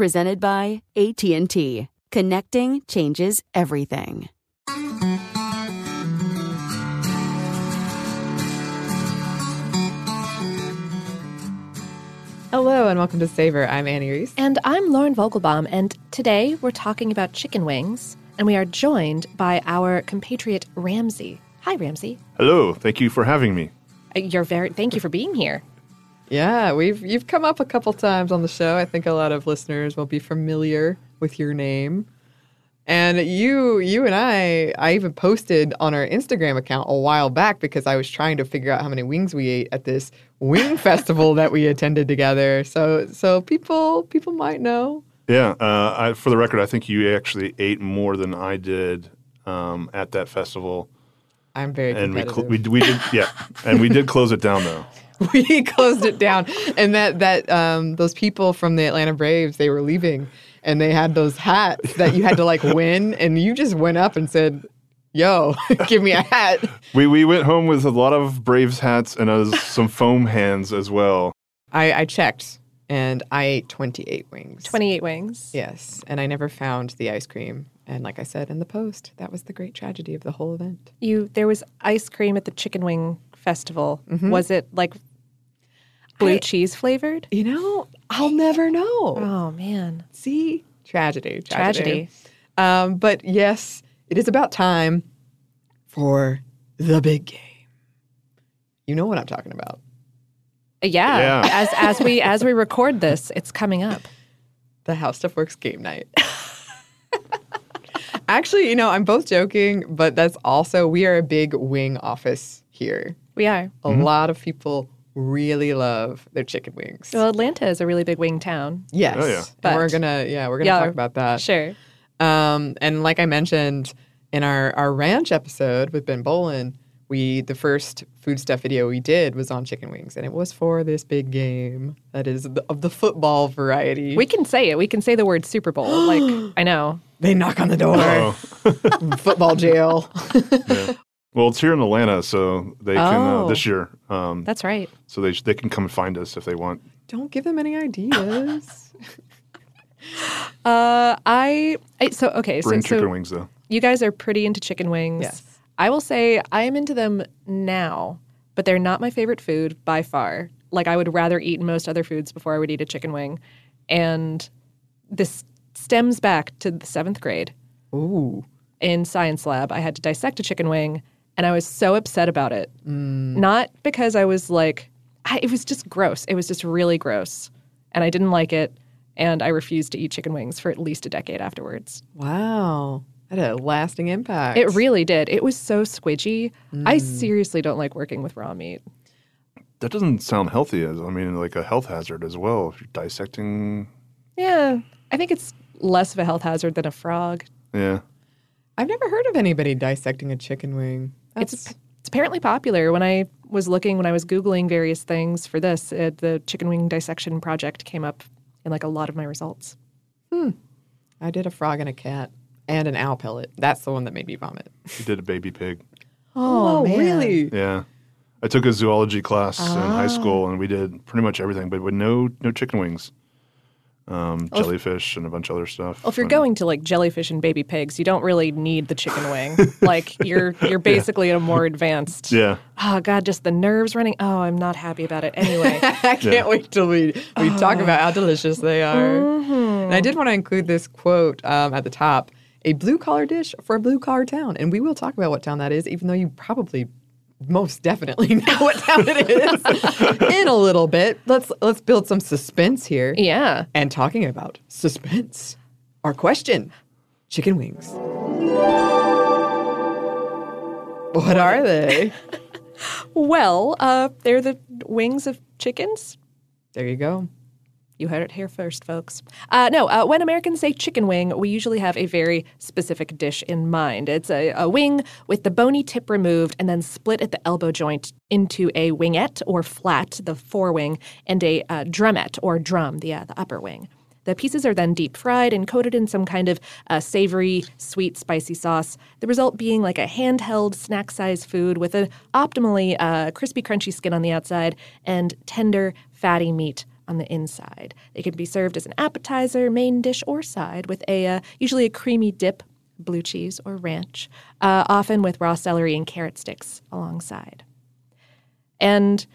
Presented by AT&T. Connecting changes everything. Hello and welcome to Savor. I'm Annie Reese. And I'm Lauren Vogelbaum, and today we're talking about chicken wings, and we are joined by our compatriot Ramsey. Hi, Ramsey. Hello. Thank you for having me. Uh, You're very. Thank you for being here. Yeah, we've you've come up a couple times on the show. I think a lot of listeners will be familiar with your name. And you you and I I even posted on our Instagram account a while back because I was trying to figure out how many wings we ate at this wing festival that we attended together. So so people people might know. Yeah. Uh, I, for the record, I think you actually ate more than I did um, at that festival. I'm very and we, cl- we we did yeah, and we did close it down though. we closed it down and that that um those people from the Atlanta Braves they were leaving and they had those hats that you had to like win and you just went up and said yo give me a hat We we went home with a lot of Braves hats and uh, some foam hands as well. I I checked and I ate 28 wings 28 wings. yes and I never found the ice cream and like I said in the post that was the great tragedy of the whole event You there was ice cream at the chicken wing festival. Mhm. Was it like blue I- cheese flavored? you know I'll never know Oh man, see tragedy tragedy. Um, but yes, it is about time for the big game. You know what I'm talking about. Uh, Yeah. Yeah. As as we as we record this, it's coming up. The How Stuff Works game night. Actually, you know, I'm both joking, but that's also, we are a big wing office here. We are. A lot of people really love their chicken wings. Well, Atlanta is a really big wing town. yes. Oh, yeah. And we're gonna, yeah, we're gonna Yeah, talk about that. Sure. Um, and like I mentioned in our, our ranch episode with Ben Bowlin, we the first food stuff video we did was on chicken wings, and it was for this big game that is the, of the football variety. We can say it. We can say the word Super Bowl. like I know. they knock on the door, Oh, football jail. well, it's here in Atlanta, so they can uh, Oh. this year. Um, That's right. so they they can come and find us if they want. Don't give them any ideas. Uh, I, I so okay. Bring so, chicken so wings though. you guys are pretty into chicken wings. Yes. I will say I am into them now, but they're not my favorite food by far. Like I would rather eat most other foods before I would eat a chicken wing, and this stems back to the seventh grade. Ooh. in science lab, I had to dissect a chicken wing and I was so upset about it. Mm. Not because I was like, I, it was just gross. It was just really gross, and I didn't like it. And I refused to eat chicken wings for at least a decade afterwards. Wow. That had a lasting impact. It really did. It was so squidgy. I mm. seriously don't like working with raw meat. That doesn't sound healthy as I mean like a health hazard as well. If you're dissecting Yeah, I think it's less of a health hazard than a frog. yeah. I've never heard of anybody dissecting a chicken wing. That's, It's it's apparently popular. When I was looking, when I was googling various things for this, uh the chicken wing dissection project came up in like a lot of my results. Hmm. I did a frog and a cat and an owl pellet. That's the one that made me vomit. You did a baby pig. Oh, really? Yeah. I took a zoology class in Ah. high school and we did pretty much everything, but with no no chicken wings. Um, jellyfish and a bunch of other stuff. Well, if you're And- going to like jellyfish and baby pigs, you don't really need the chicken wing. like you're you're basically at a more advanced. Yeah. Oh God, just the nerves running. Oh, I'm not happy about it. Anyway, I can't Yeah. wait till we, we talk about how delicious they are. And I did want to include this quote um, at the top a blue collar dish for a blue collar town. And we will talk about what town that is, even though you probably most definitely know what time it is in a little bit. Let's let's build some suspense here. yeah. And talking about suspense, our question chicken wings. What are they? Well, uh, they're the wings of chickens. There you go. You heard it here first, folks. Uh, no, uh, when Americans say chicken wing, we usually have a very specific dish in mind. It's a, a wing with the bony tip removed and then split at the elbow joint into a wingette or flat, the forewing, and a uh, drumette or drum, the, uh, the upper wing. The pieces are then deep fried and coated in some kind of uh, savory, sweet, spicy sauce. The result being like a handheld snack size food with an optimally uh, crispy, crunchy skin on the outside and tender, fatty meat on the inside. They can be served as an appetizer, main dish, or side with a uh, usually a creamy dip, blue cheese or ranch, uh, often with raw celery and carrot sticks alongside. And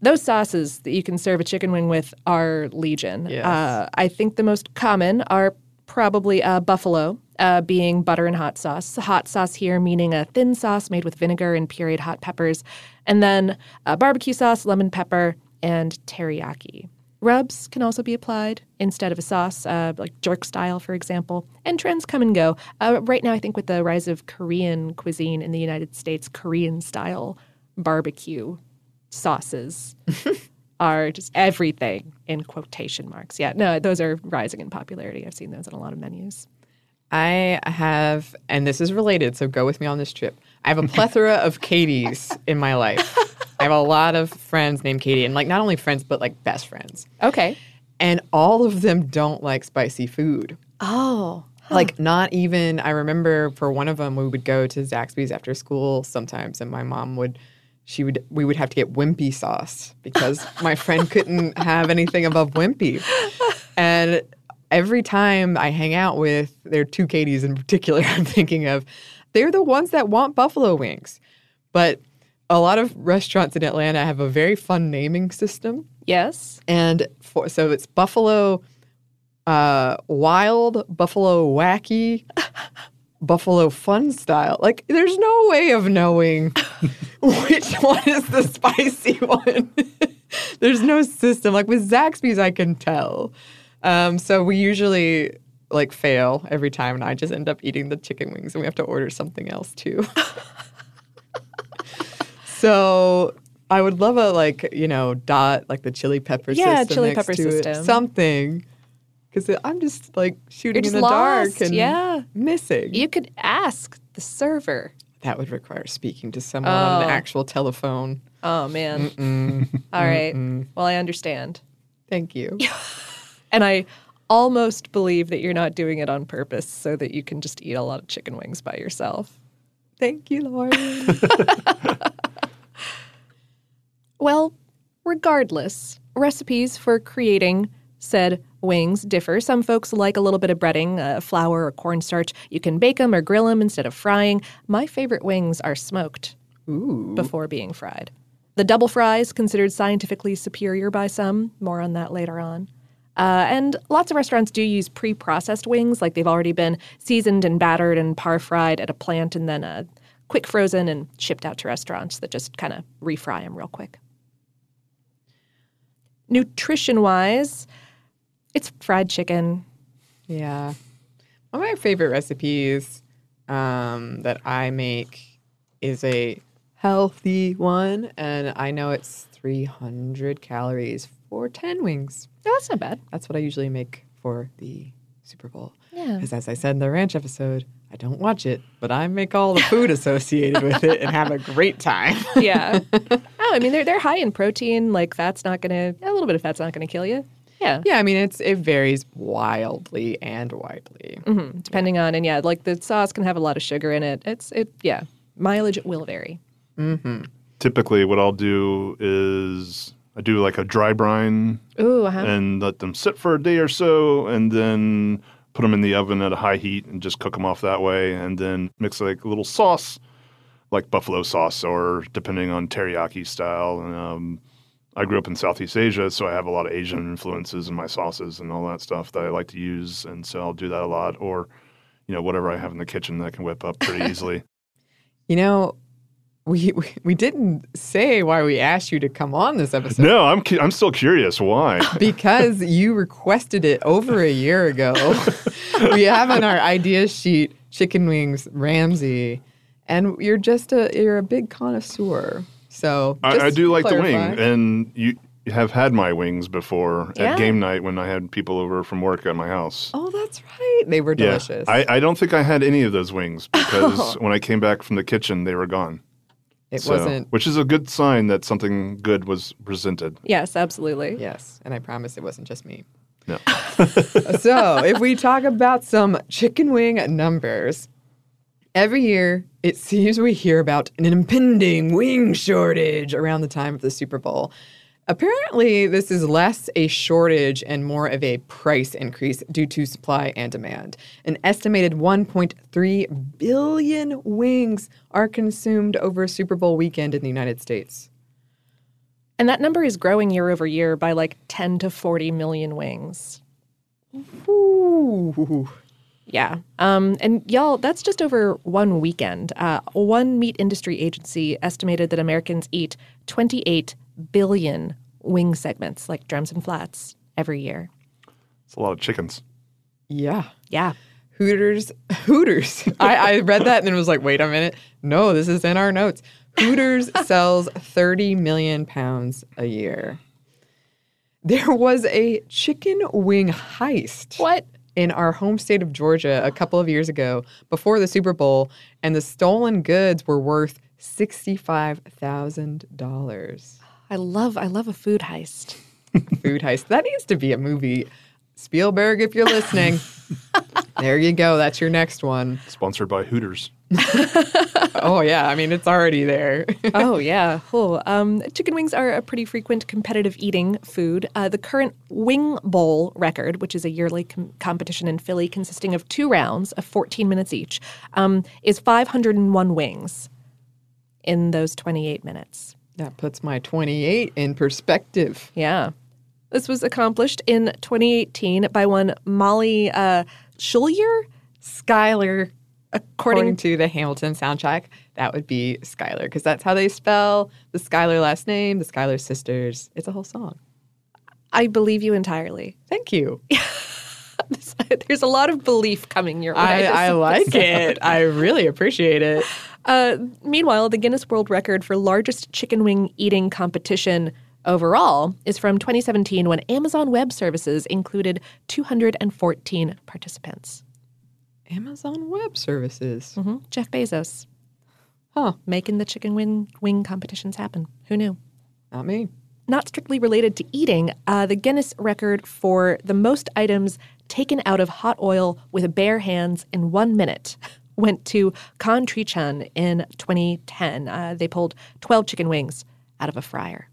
those sauces that you can serve a chicken wing with are legion. Yes. Uh, I think the most common are probably uh, buffalo, uh, being butter and hot sauce. Hot sauce here meaning a thin sauce made with vinegar and pureed hot peppers, and then uh, barbecue sauce, lemon pepper, and teriyaki. Rubs can also be applied instead of a sauce, uh, like jerk style, for example. And trends come and go. Uh, right now, I think with the rise of Korean cuisine in the United States, Korean style barbecue sauces are just everything in quotation marks. Yeah, no, those are rising in popularity. I've seen those on a lot of menus. I have, and this is related, so go with me on this trip. I have a plethora of Katie's in my life. I have a lot of friends named Katie, and like not only friends, but like best friends. Okay. And all of them don't like spicy food. Oh, Like, not even, I remember for one of them, we would go to Zaxby's after school sometimes, and my mom would, she would, we would have to get wimpy sauce because my friend couldn't have anything above wimpy. And every time I hang out with, there are two Katies in particular I'm thinking of, they're the ones that want buffalo wings. But a lot of restaurants in Atlanta have a very fun naming system. yes. And for, so it's buffalo uh, wild, buffalo wacky, buffalo fun style. Like there's no way of knowing which one is the spicy one. there's no system. Like with Zaxby's, I can tell. Um, so we usually like fail every time, and I just end up eating the chicken wings, and we have to order something else too. So I would love a like you know dot like the chili pepper Yeah, system chili pepper to it. system. something because I'm just like shooting just in the dark and yeah. missing. You could ask the server. that would require speaking to someone on an Oh. actual telephone. Oh, man. All right. Well, I understand. Thank you. And I almost believe that you're not doing it on purpose so that you can just eat a lot of chicken wings by yourself. Thank you, Lauren. Well, regardless, recipes for creating said wings differ. Some folks like a little bit of breading, uh, flour or cornstarch. You can bake them or grill them instead of frying. My favorite wings are smoked before being fried. The double fry is considered scientifically superior by some. More on that later on. Uh, and lots of restaurants do use pre processed wings, like they've already been seasoned and battered and par fried at a plant and then uh, quick frozen and shipped out to restaurants that just kind of refry them real quick. Nutrition wise, it's fried chicken. Yeah. One of my favorite recipes um, that I make is a healthy one, and I know it's 300 calories for 10 wings. No, that's not bad. That's what I usually make for the Super Bowl. Yeah. Because as I said in the ranch episode, I don't watch it, but I make all the food associated with it and have a great time. Yeah. oh, I mean, they're, they're high in protein. Like, that's not going to, a little bit of fat's not going to kill you. Yeah. Yeah, I mean it's it varies wildly and widely. hmm Depending on, and yeah, like the sauce can have a lot of sugar in it. It's, it, yeah, mileage will vary. Mm-hmm. Typically, what I'll do is I do like a dry brine Ooh, uh-huh. and let them sit for a day or so, and then put them in the oven at a high heat and just cook them off that way, and then mix like a little sauce, like buffalo sauce or depending on teriyaki style. And, um, I grew up in Southeast Asia, so I have a lot of Asian influences in my sauces and all that stuff that I like to use, and so I'll do that a lot, or you know whatever I have in the kitchen that I can whip up pretty easily. You know, we, we we didn't say why we asked you to come on this episode. no, I'm cu- I'm still curious why. because you requested it over a year ago. we have on our idea sheet chicken wings Ramsey, and you're just a you're a big connoisseur. So I, I do like the wing, and you have had my wings before Yeah. at game night when I had people over from work at my house. Oh, that's right. They were delicious. Yeah, I, I don't think I had any of those wings oh. because when I came back from the kitchen, they were gone. It So- wasn't- which is a good sign that something good was presented. Yes, absolutely. Yes, and I promise it wasn't just me. No. so, if we talk about some chicken wing numbers, every year it seems we hear about an impending wing shortage around the time of the Super Bowl. Apparently, this is less a shortage and more of a price increase due to supply and demand. An estimated 1.3 billion wings are consumed over Super Bowl weekend in the United States. And that number is growing year over year by like 10 to 40 million wings. Ooh. Yeah. Um, and y'all, that's just over one weekend. Uh, one meat industry agency estimated that Americans eat 28 billion wing segments, like drums and flats, every year. It's a lot of chickens. Yeah. Yeah. Hooters, Hooters. I, I read that and then was like, wait a minute. No, this is in our notes. Hooters sells 30 million pounds a year. There was a chicken wing heist. What? In our home state of Georgia a couple of years ago before the Super Bowl, and the stolen goods were worth $65,000. I love I love a food heist. Food heist. That needs to be a movie. Spielberg, if you're listening, there you go. That's your next one. Sponsored by Hooters. oh yeah, I mean it's already there. oh yeah. Oh, um, chicken wings are a pretty frequent competitive eating food. Uh, the current Wing Bowl record, which is a yearly com- competition in Philly consisting of two rounds of 14 minutes each, um, is 501 wings in those 28 minutes. That puts my 28 in perspective. Yeah. This was accomplished in 2018 by one Molly uh, Schuyler. Skylar, according, according to the Hamilton soundtrack, that would be Skylar because that's how they spell the Schuyler last name, the Schuyler sisters. It's a whole song. I believe you entirely. Thank you. There's a lot of belief coming your way. I, I like it. I really appreciate it. Uh, meanwhile, the Guinness World Record for largest chicken wing eating competition overall is from 2017 when Amazon Web Services included 214 participants. Amazon Web Services. hmm Jeff Bezos. Huh. Making the chicken wing, wing competitions happen. Who knew? Not me. Not strictly related to eating, uh, the Guinness record for the most items taken out of hot oil with bare hands in one minute went to Khan Trichan in 2010. Uh, they pulled 12 chicken wings out of a fryer.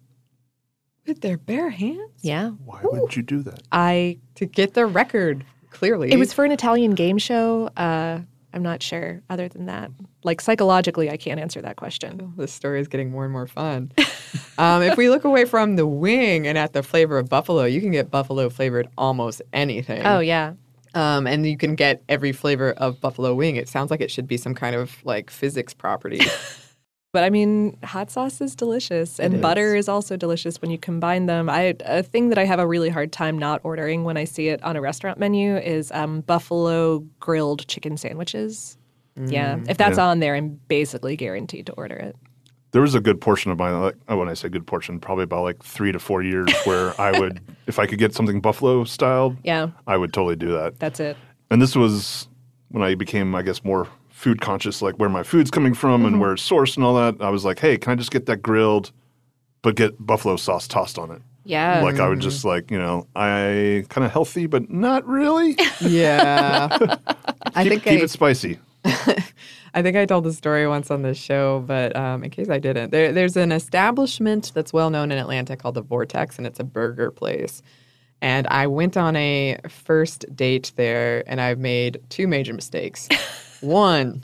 With their bare hands? Yeah. Why would you do that? I To get the record, clearly. it was for an Italian game show. Uh, I'm not sure. Other than that, like psychologically, I can't answer that question. This story is getting more and more fun. um, if we look away from the wing and at the flavor of buffalo, you can get buffalo flavored almost anything. Oh yeah, Um, and you can get every flavor of buffalo wing. It sounds like it should be some kind of like physics property. But I mean, hot sauce is delicious, and is. butter is also delicious when you combine them. I a thing that I have a really hard time not ordering when I see it on a restaurant menu is um, buffalo grilled chicken sandwiches. yeah, if that's Yeah. on there, I'm basically guaranteed to order it. There was a good portion of my like oh, when I say good portion, probably about like three to four years where I would, if I could get something buffalo style, Yeah, I would totally do that. that's it. And this was when I became, I guess, more food conscious, like where my food's coming from Mm-hmm. and where it's sourced and all that. I was like, hey, can I just get that grilled, but get buffalo sauce tossed on it? Yeah, Like I would just like, you know, I kind of healthy, but not really. yeah. I think keep I, it spicy. I think I told the story once on this show, but um, in case I didn't, there, there's an establishment that's well known in Atlanta called the Vortex, and it's a burger place. And I went on a first date there, and I've made two major mistakes. One,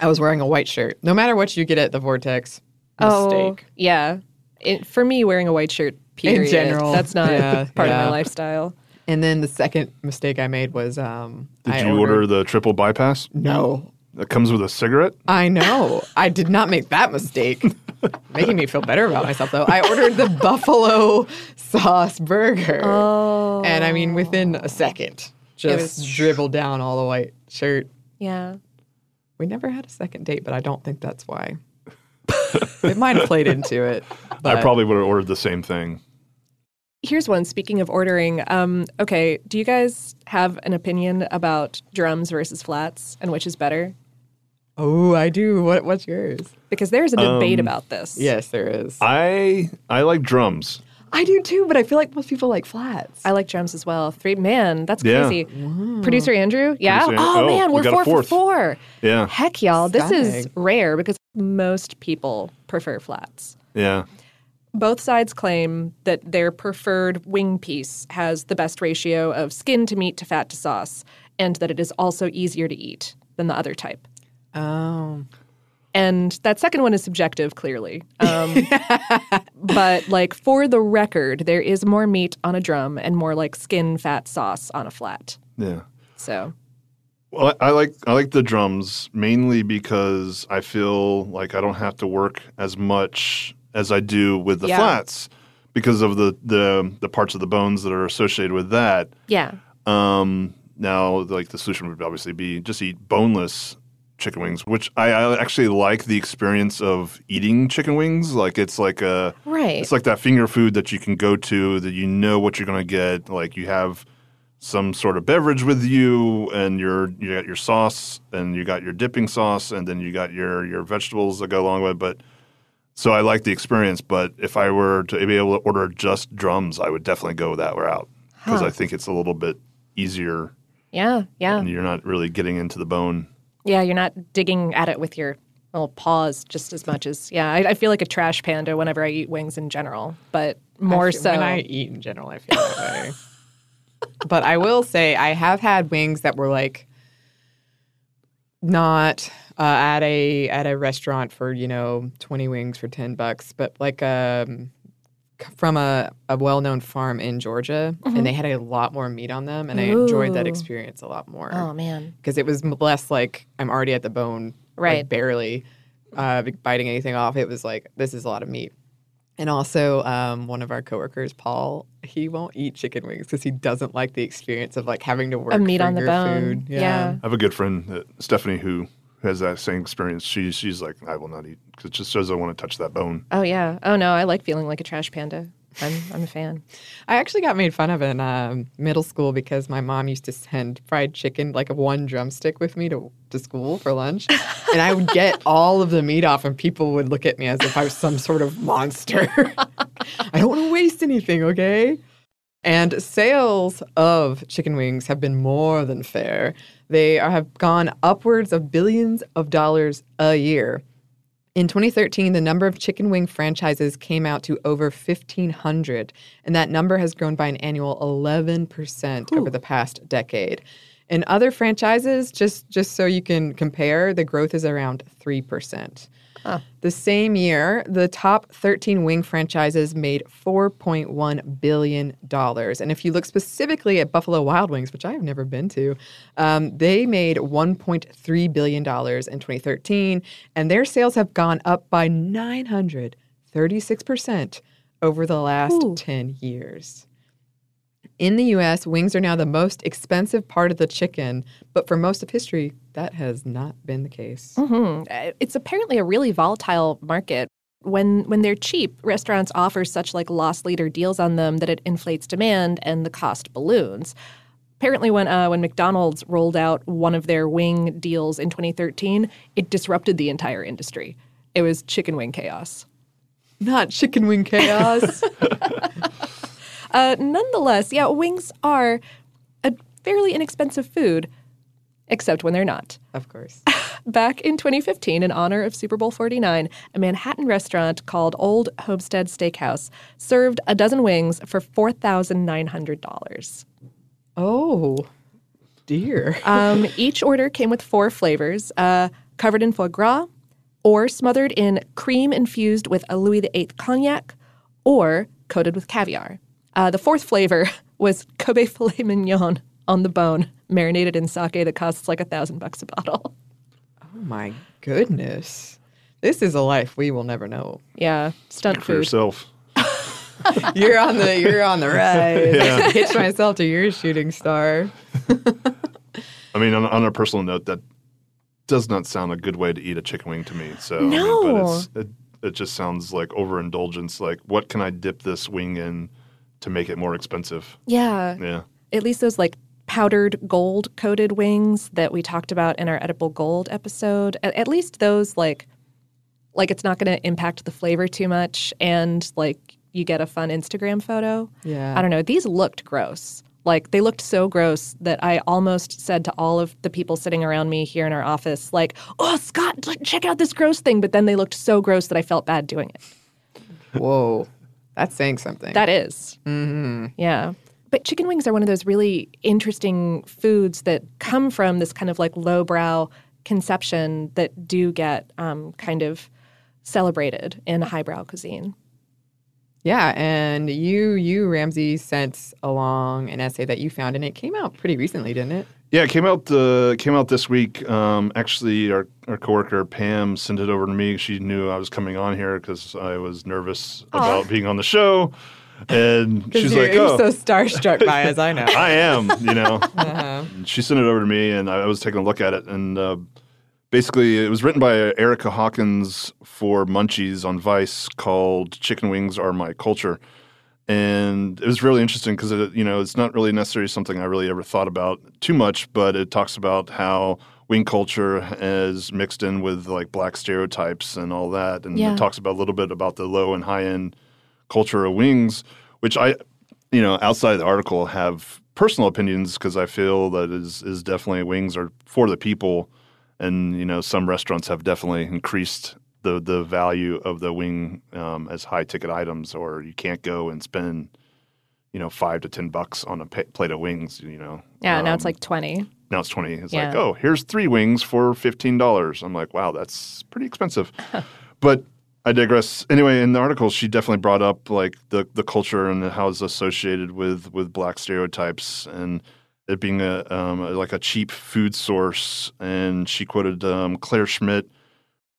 I was wearing a white shirt. No matter what you get at the Vortex, mistake. Oh, yeah. It, for me, wearing a white shirt, period, In general, that's not yeah, part of my lifestyle. And then the second mistake I made was um, Did I you order the triple bypass No, that comes with a cigarette? I know. I did not make that mistake. Making me feel better about myself, though. I ordered the buffalo sauce burger. Oh, And I mean, within a second, just was- dribbled down all the white shirt. Yeah. We never had a second date, but I don't think that's why. it might have played into it. I probably would have ordered the same thing. Here's one. Speaking of ordering, um, okay, do you guys have an opinion about drums versus flats and which is better? Oh, I do. What? What's yours? Because there's a debate Um, about this. Yes, there is. I I like drums. I do too, but I feel like most people like flats. I like drums as well. Three man, that's Yeah. crazy. Producer Andrew, yeah. Producer An- oh, oh, man, we we're got a four for fourth. four. Yeah, Heck, y'all, this is Stunning. rare because most people prefer flats. yeah. Both sides claim that their preferred wing piece has the best ratio of skin to meat to fat to sauce, and that it is also easier to eat than the other type. oh, And that second one is subjective, clearly. Um, but, like, for the record, there is more meat on a drum and more like skin fat sauce on a flat. Yeah. So, Well, I like I like the drums mainly because I feel like I don't have to work as much as I do with the Yeah. flats because of the, the the parts of the bones that are associated with that. yeah. Um, now, like the solution would obviously be just eat boneless chicken wings, which I, I actually like the experience of eating chicken wings. Like it's like a Right. it's like that finger food that you can go to that you know what you're going to get. Like you have some sort of beverage with you, and you're you got your sauce, and you got your dipping sauce, and then you got your your vegetables that go along with. it. But so I like the experience. But if I were to be able to order just drums, I would definitely go that route because I think it's a little bit easier, Yeah. Yeah. and you're not really getting into the bone. Yeah. You're not digging at it with your little paws just as much as, yeah. I, I feel like a trash panda whenever I eat wings in general, but more feel- so. when I eat in general. I feel that way. but I will say I have had wings that were like not uh, at a at a restaurant for you know twenty wings for ten bucks, but like um from a, a well known farm in Georgia, and they had a lot more meat on them, and I enjoyed that experience a lot more oh, man. because it was less like I'm already at the bone, like, Right. barely uh, biting anything off. It was like this is a lot of meat. And also, um, one of our coworkers, Paul, he won't eat chicken wings because he doesn't like the experience of like having to work A meat for on the bone. food. Yeah. I have a good friend, uh, Stephanie, who has that same experience. She, she's like, I will not eat because it just says I want to touch that bone. Oh, yeah. Oh, no. I like feeling like a trash panda. I'm, I'm a fan. I actually got made fun of in um, middle school because my mom used to send fried chicken, like a one drumstick, with me to, to school for lunch. and I would get all of the meat off, and people would look at me as if I was some sort of monster. I don't want to waste anything, okay? And sales of chicken wings have been more than fair. They are, have gone upwards of billions of dollars a year. In 2013, the number of chicken wing franchises came out to over 1,500, and that number has grown by an annual 11% over the past decade. In other franchises, just just so you can compare, the growth is around 3%. The same year, the top 13 wing franchises made $4.1 billion. And if you look specifically at Buffalo Wild Wings, which I have never been to, um, they made $1.3 billion in 2013, and their sales have gone up by 936% over the last Ooh. 10 years. In the US, wings are now the most expensive part of the chicken, but for most of history, that has not been the case. hmm It's apparently a really volatile market. When when they're cheap, restaurants offer such like loss leader deals on them that it inflates demand and the cost balloons. Apparently, when uh, when McDonald's rolled out one of their wing deals in 2013, it disrupted the entire industry. It was chicken wing chaos. Not chicken wing chaos. Uh, nonetheless, yeah, wings are a fairly inexpensive food, except when they're not. of course. Back in 2015, in honor of Super Bowl 49, a Manhattan restaurant called Old Homestead Steakhouse served a dozen wings for $4,900. Oh, dear. Um, each order came with four flavors uh, covered in foie gras, or smothered in cream infused with a Louis VIII cognac, or coated with caviar. Uh, the fourth flavor was Kobe filet mignon on the bone, marinated in sake that costs like a thousand bucks a bottle. Oh my goodness. This is a life we will never know. Yeah, stunt For food. yourself. You're on the you're on the rise. I Yeah. hitch myself to your shooting star. I mean, on, on a personal note, that does not sound a good way to eat a chicken wing to me. So, I mean, No. but it's, it, it just sounds like overindulgence. Like, what can I dip this wing in to make it more expensive? Yeah. Yeah. At least those like powdered gold coated wings that we talked about in our edible gold episode. At, at least those like like it's not going to impact the flavor too much and like you get a fun Instagram photo. Yeah. I don't know. These looked gross. Like they looked so gross that I almost said to all of the people sitting around me here in our office like, "Oh, Scott, check out this gross thing." But then they looked so gross that I felt bad doing it. Whoa. That's saying something. That is. mm-hmm. Yeah. But chicken wings are one of those really interesting foods that come from this kind of like lowbrow conception that do get um, kind of celebrated in highbrow cuisine. Yeah, and you you Ramsey sent along an essay that you found and it came out pretty recently, didn't it? Yeah, it came out uh, came out this week. Um, actually, our, our coworker Pam sent it over to me. She knew I was coming on here because I was nervous about being on the show, and she's you're, like, you're "Oh, so starstruck by as I know. I am," you know. Uh-huh. She sent it over to me, and I was taking a look at it, and uh, basically, it was written by Erica Hawkins for Munchies on Vice, called "Chicken Wings Are My Culture." And it was really interesting because uh, you know it's not really necessarily something I really ever thought about too much, but it talks about how wing culture is mixed in with like black stereotypes and all that, and Yeah. it talks about a little bit about the low and high end culture of wings, which I, you know, outside the article have personal opinions because I feel that is is definitely wings are for the people, and you know some restaurants have definitely increased the the value of the wing um, as high ticket items, or you can't go and spend you know five to ten bucks on a plate of wings. You know, Yeah, now it's Um, like 20. now it's twenty. It's Yeah. like oh, here's three wings for fifteen dollars. I'm like, wow, that's pretty expensive. but I digress. Anyway, in the article, she definitely brought up like the the culture and how it's associated with with black stereotypes and it being a um, like a cheap food source. And she quoted um, Claire Schmidt,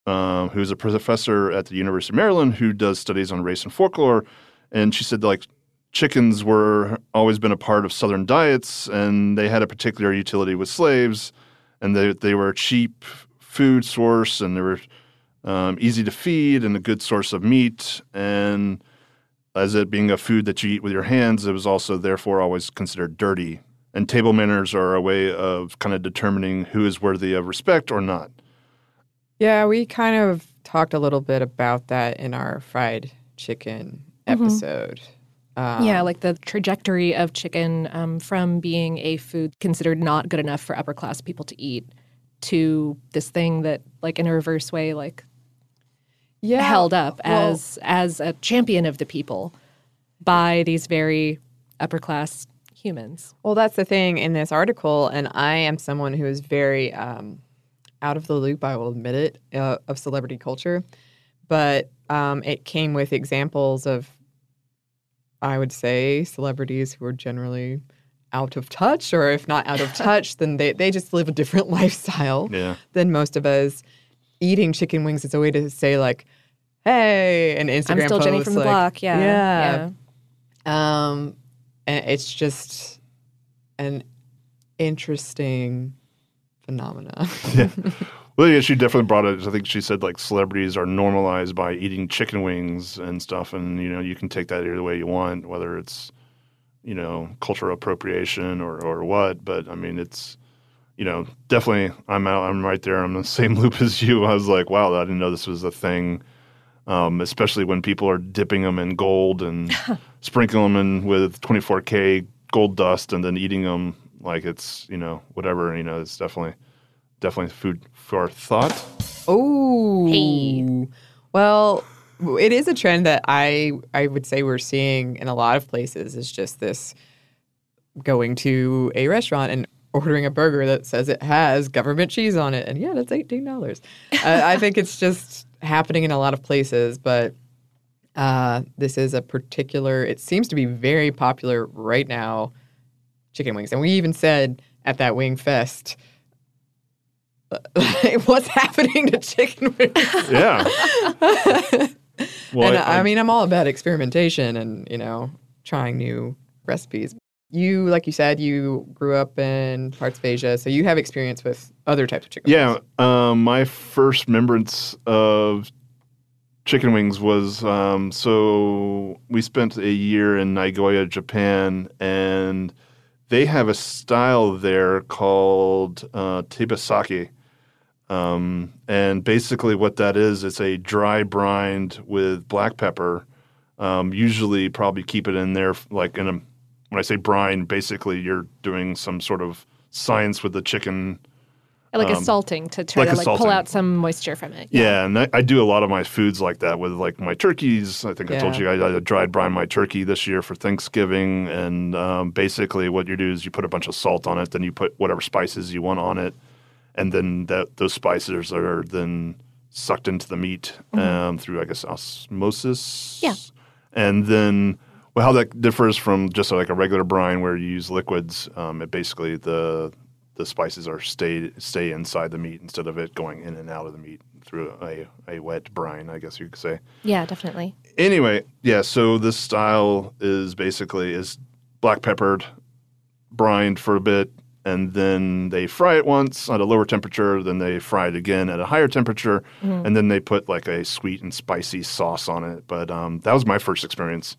um, who's a professor at the University of Maryland who does studies on race and folklore, and she said like chickens were always been a part of Southern diets, and they had a particular utility with slaves, and they they were a cheap food source, and they were um, easy to feed and a good source of meat, and as it being a food that you eat with your hands, it was also therefore always considered dirty. And table manners are a way of kind of determining who is worthy of respect or not. Yeah, we kind of talked a little bit about that in our fried chicken Mhm. episode. Um, yeah, like the trajectory of chicken um, from being a food considered not good enough for upper class people to eat to this thing that, like in a reverse way, like yeah, held up well- as as a champion of the people by these very upper class humans. Well, that's the thing in this article, and I am someone who is very um, out of the loop. I will admit it uh, of celebrity culture, but um, it came with examples of, I would say, celebrities who are generally out of touch, or if not out of touch, then they they just live a different lifestyle Yeah. than most of us. Eating chicken wings is a way to say like, "Hey," an Instagram I'm still Jenny post, from the like, block. Yeah. yeah. Um, and it's just an interesting phenomena. yeah. Well, yeah, she definitely brought it. I think she said like celebrities are normalized by eating chicken wings and stuff, and you know you can take that either way you want, whether it's you know cultural appropriation or or what. But I mean, it's you know definitely I'm out. I'm right there. I'm in the same loop as you. I was like, wow, I didn't know this was a thing. Um, especially when people are dipping them in gold and sprinkling them in with 24k gold dust and then eating them like it's you know whatever. You know, it's definitely definitely food for thought. Oh, hey. well, it is a trend that I I would say we're seeing in a lot of places. Is just this going to a restaurant and ordering a burger that says it has government cheese on it, and yeah, that's eighteen dollars. I, I think it's just happening in a lot of places, but uh, this is a particular. It seems to be very popular right now. Chicken wings, and we even said at that wing fest. What's happening to chicken wings? Yeah. Well, and I- I, I- mean, I'm all about experimentation and you know trying new recipes. You, like you said, you grew up in parts of Asia, so you have experience with other types of chicken. Yeah, um, my first remembrance of chicken wings was um, so we spent a year in Nagoya, Japan, and they have a style there called uh, tebasaki. Um, and basically, what that is, it's a dry brined with black pepper. Um, usually, probably keep it in there like in a. When I say brine, basically you're doing some sort of science with the chicken. Like a Um, salting to try like to like pull out some moisture from it. Yeah, and I, I do a lot of my foods like that with like my turkeys. I think I told you I, I dried brine my turkey this year for Thanksgiving, and um, basically what you do is you put a bunch of salt on it, then you put whatever spices you want on it, and then that those spices are then sucked into the meat Mhm. um, through I guess osmosis. Yeah. and then well, how that differs from just like a regular brine where you use liquids, um, it basically the the spices are stay stay inside the meat instead of it going in and out of the meat through a, a wet brine, I guess you could say. Yeah, definitely. Anyway, yeah, so this style is basically is black peppered, brined for a bit, and then they fry it once at a lower temperature, then they fry it again at a higher temperature, Mhm. and then they put like a sweet and spicy sauce on it. But um, that was my first experience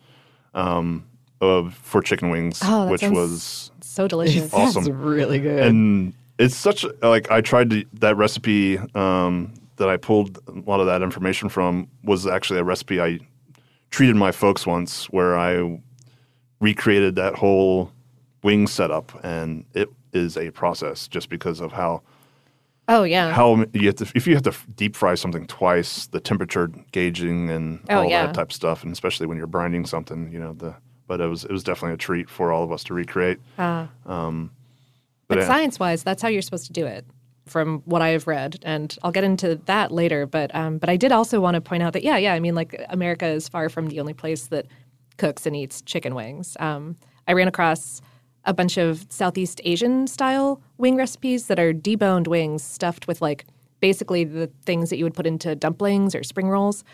um, of for chicken wings, Oh, which sounds was so delicious. awesome. It's really good. And it's such like I tried to that recipe um, that I pulled a lot of that information from was actually a recipe I treated my folks once where I recreated that whole wing setup and it is a process just because of how Oh yeah. how you have to if you have to deep fry something twice the temperature gauging and Oh, all yeah. that type of stuff and especially when you're brinding something you know the but it was it was definitely a treat for all of us to recreate Ah. um, But yeah. science wise, that's how you're supposed to do it, from what I've read, and I'll get into that later. But um, but I did also want to point out that yeah, yeah, I mean, like America is far from the only place that cooks and eats chicken wings. Um, I ran across a bunch of Southeast Asian style wing recipes that are deboned wings stuffed with like basically the things that you would put into dumplings or spring rolls,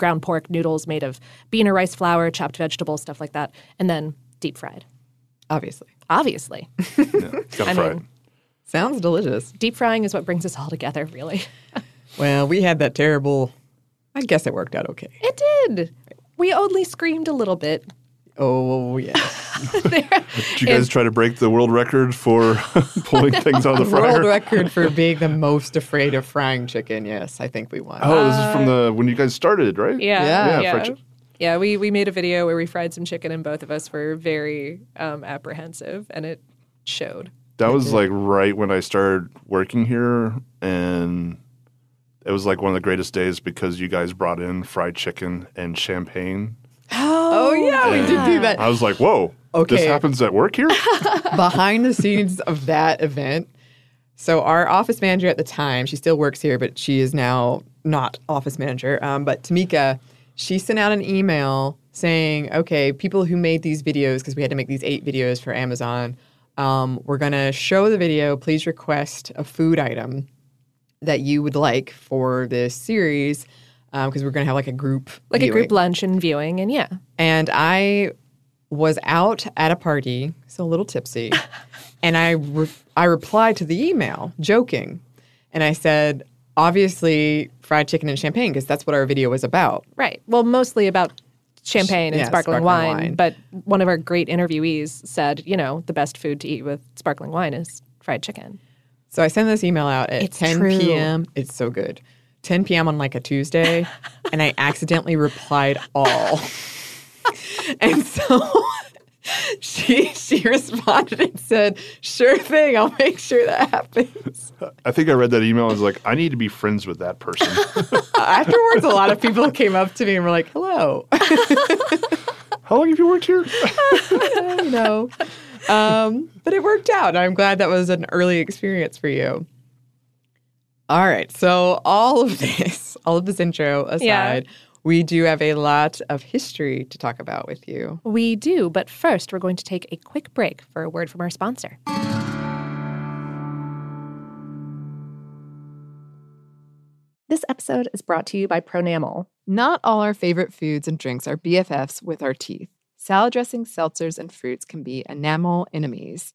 ground pork noodles made of bean or rice flour, chopped vegetables, stuff like that, and then deep fried. Obviously. Obviously. gotta I fry mean. Sounds delicious. Deep frying is what brings us all together, really. Well, we had that terrible. I guess it worked out okay. It did. We only screamed a little bit. Oh yeah. Did you guys try to break the world record for pulling things out of the fryer? World record for being the most afraid of frying chicken. Yes, I think we won. Oh, this is from the when you guys started, right? Yeah. Yeah. Yeah. fried chicken. Yeah, we, we made a video where we fried some chicken and both of us were very um, apprehensive and it showed. That was like right when I started working here, and it was like one of the greatest days because you guys brought in fried chicken and champagne. Oh, yeah, we did do that. I was like, "Whoa, Okay. this happens at work here." Behind the scenes of that event, So our office manager at the time, she still works here, but she is now not office manager. Um, but Tamika, she sent out an email saying, okay, people who made these videos, because we had to make these eight videos for Amazon, um, we're going to show the video. Please request a food item that you would like for this series Um, because we're going to have like a group Like a group lunch and viewing, and yeah. And I was out at a party, so a little tipsy, and I re- I replied to the email joking, and I said, obviously fried chicken and champagne because that's what our video was about. Right. Well, mostly about champagne and Yeah, sparkling, sparkling wine, wine. But one of our great interviewees said, you know, the best food to eat with sparkling wine is fried chicken. So I send this email out at It's 10 true. p.m. It's so good. 10 p.m. on like a Tuesday, and I accidentally replied all. and so she she responded and said, "Sure thing, I'll make sure that happens." I think I read that email. I was like, I need to be friends with that person. Afterwards, a lot of people came up to me and were like, "Hello." How long have you worked here? you know. Um, but it worked out. I'm glad that was an early experience for you. All right. So, all of this, all of this intro aside, Yeah. we do have a lot of history to talk about with you. We do, but first we're going to take a quick break for a word from our sponsor. This episode is brought to you by Pronamel. Not all our favorite foods and drinks are BFFs with our teeth. Salad dressings, seltzers, and fruits can be enamel enemies.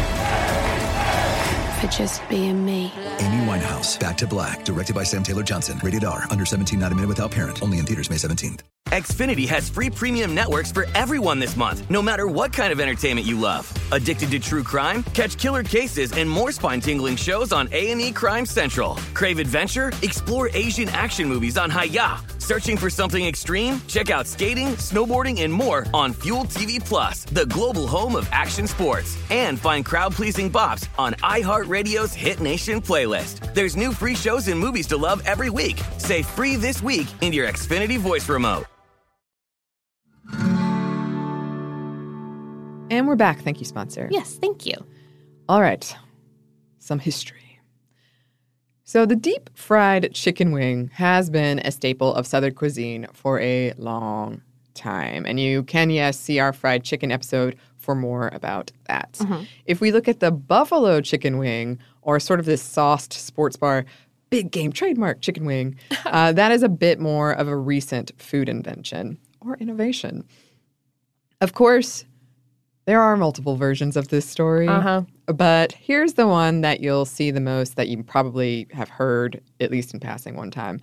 just being me. Amy Winehouse, Back to Black, directed by Sam Taylor Johnson. Rated R, under 17, not a minute without parent. Only in theaters May 17th. Xfinity has free premium networks for everyone this month, no matter what kind of entertainment you love. Addicted to true crime? Catch killer cases and more spine-tingling shows on A&E Crime Central. Crave adventure? Explore Asian action movies on Hi-YAH. Searching for something extreme? Check out skating, snowboarding, and more on Fuel TV Plus, the global home of action sports. And find crowd-pleasing bops on iHeartRadio's Hit Nation playlist. There's new free shows and movies to love every week. Say free this week in your Xfinity voice remote. And we're back. Thank you, sponsor. Yes, thank you. All right. Some history. So, the deep fried chicken wing has been a staple of Southern cuisine for a long time. And you can, yes, see our fried chicken episode for more about that. If we look at the buffalo chicken wing, or sort of this sauced sports bar, big game trademark chicken wing, uh, that is a bit more of a recent food invention or innovation. Of course, there are multiple versions of this story. Uh-huh. But here's the one that you'll see the most that you probably have heard, at least in passing one time.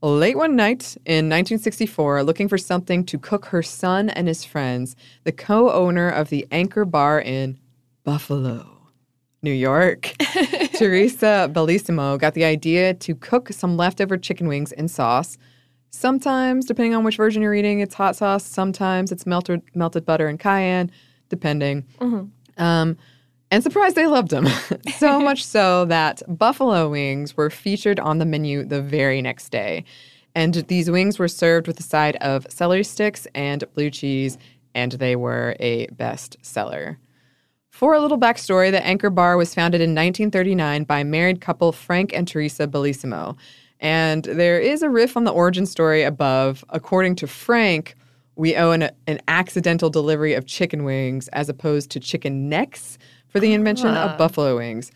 Late one night in 1964, looking for something to cook her son and his friends, the co owner of the Anchor Bar in Buffalo, New York, Teresa Bellissimo, got the idea to cook some leftover chicken wings in sauce. Sometimes, depending on which version you're eating, it's hot sauce. Sometimes it's melted melted butter and cayenne, depending. Um, and surprised they loved them. so much so that buffalo wings were featured on the menu the very next day. And these wings were served with a side of celery sticks and blue cheese, and they were a best seller. For a little backstory, the Anchor Bar was founded in 1939 by married couple Frank and Teresa Bellissimo. And there is a riff on the origin story above. According to Frank, we owe an, an accidental delivery of chicken wings as opposed to chicken necks for the invention Ah. of buffalo wings.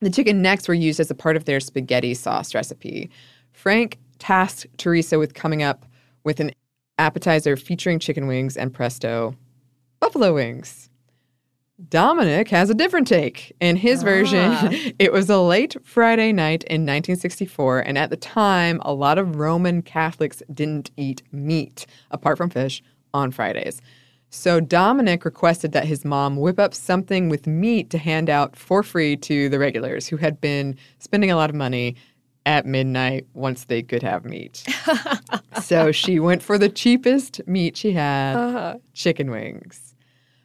The chicken necks were used as a part of their spaghetti sauce recipe. Frank tasked Teresa with coming up with an appetizer featuring chicken wings, and presto, buffalo wings. Dominic has a different take. In his ah. version, it was a late Friday night in 1964, and at the time, a lot of Roman Catholics didn't eat meat, apart from fish, on Fridays. So Dominic requested that his mom whip up something with meat to hand out for free to the regulars who had been spending a lot of money at midnight once they could have meat. so she went for the cheapest meat she had uh-huh. chicken wings.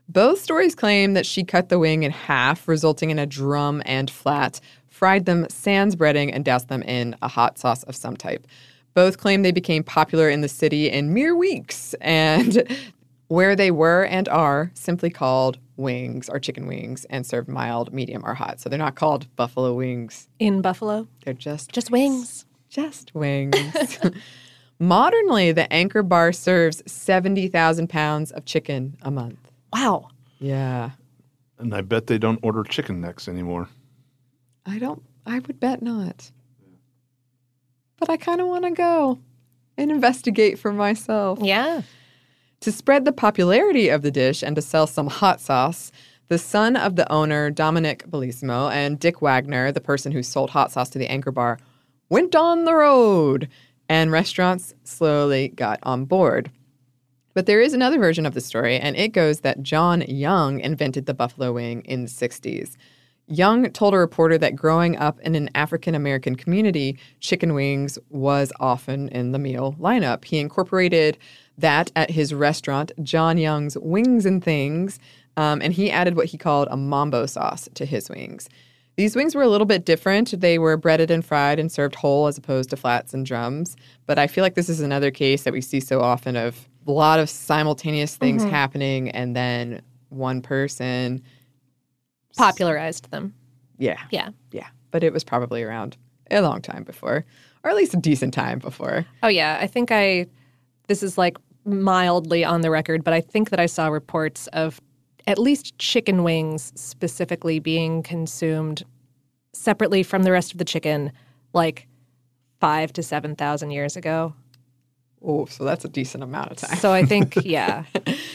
Both stories claim that she cut the wing in half, resulting in a drum and flat, fried them sans breading, and doused them in a hot sauce of some type. Both claim they became popular in the city in mere weeks, and where they were and are simply called wings or chicken wings and served mild, medium, or hot. So they're not called buffalo wings. In Buffalo? They're just Just wings. just wings. Modernly, the Anchor Bar serves 70,000 pounds of chicken a month. Wow. Yeah. And I bet they don't order chicken necks anymore. I don't, I would bet not. But I kind of want to go and investigate for myself. Yeah. To spread the popularity of the dish and to sell some hot sauce, the son of the owner, Dominic Bellissimo, and Dick Wagner, the person who sold hot sauce to the Anchor Bar, went on the road, and restaurants slowly got on board. But there is another version of the story, and it goes that John Young invented the buffalo wing in the 60s. Young told a reporter that growing up in an African American community, chicken wings was often in the meal lineup. He incorporated that at his restaurant, John Young's Wings and Things, um, and he added what he called a mambo sauce to his wings. These wings were a little bit different. They were breaded and fried and served whole as opposed to flats and drums. But I feel like this is another case that we see so often of a lot of simultaneous things Mhm. happening and then one person Popularized them. yeah. Yeah. Yeah. But it was probably around a long time before, or at least a decent time before. Oh yeah, I think I this is like mildly on the record, but I think that I saw reports of at least chicken wings specifically being consumed separately from the rest of the chicken like 5 to 7,000 years ago. Oh, so that's a decent amount of time. So I think yeah.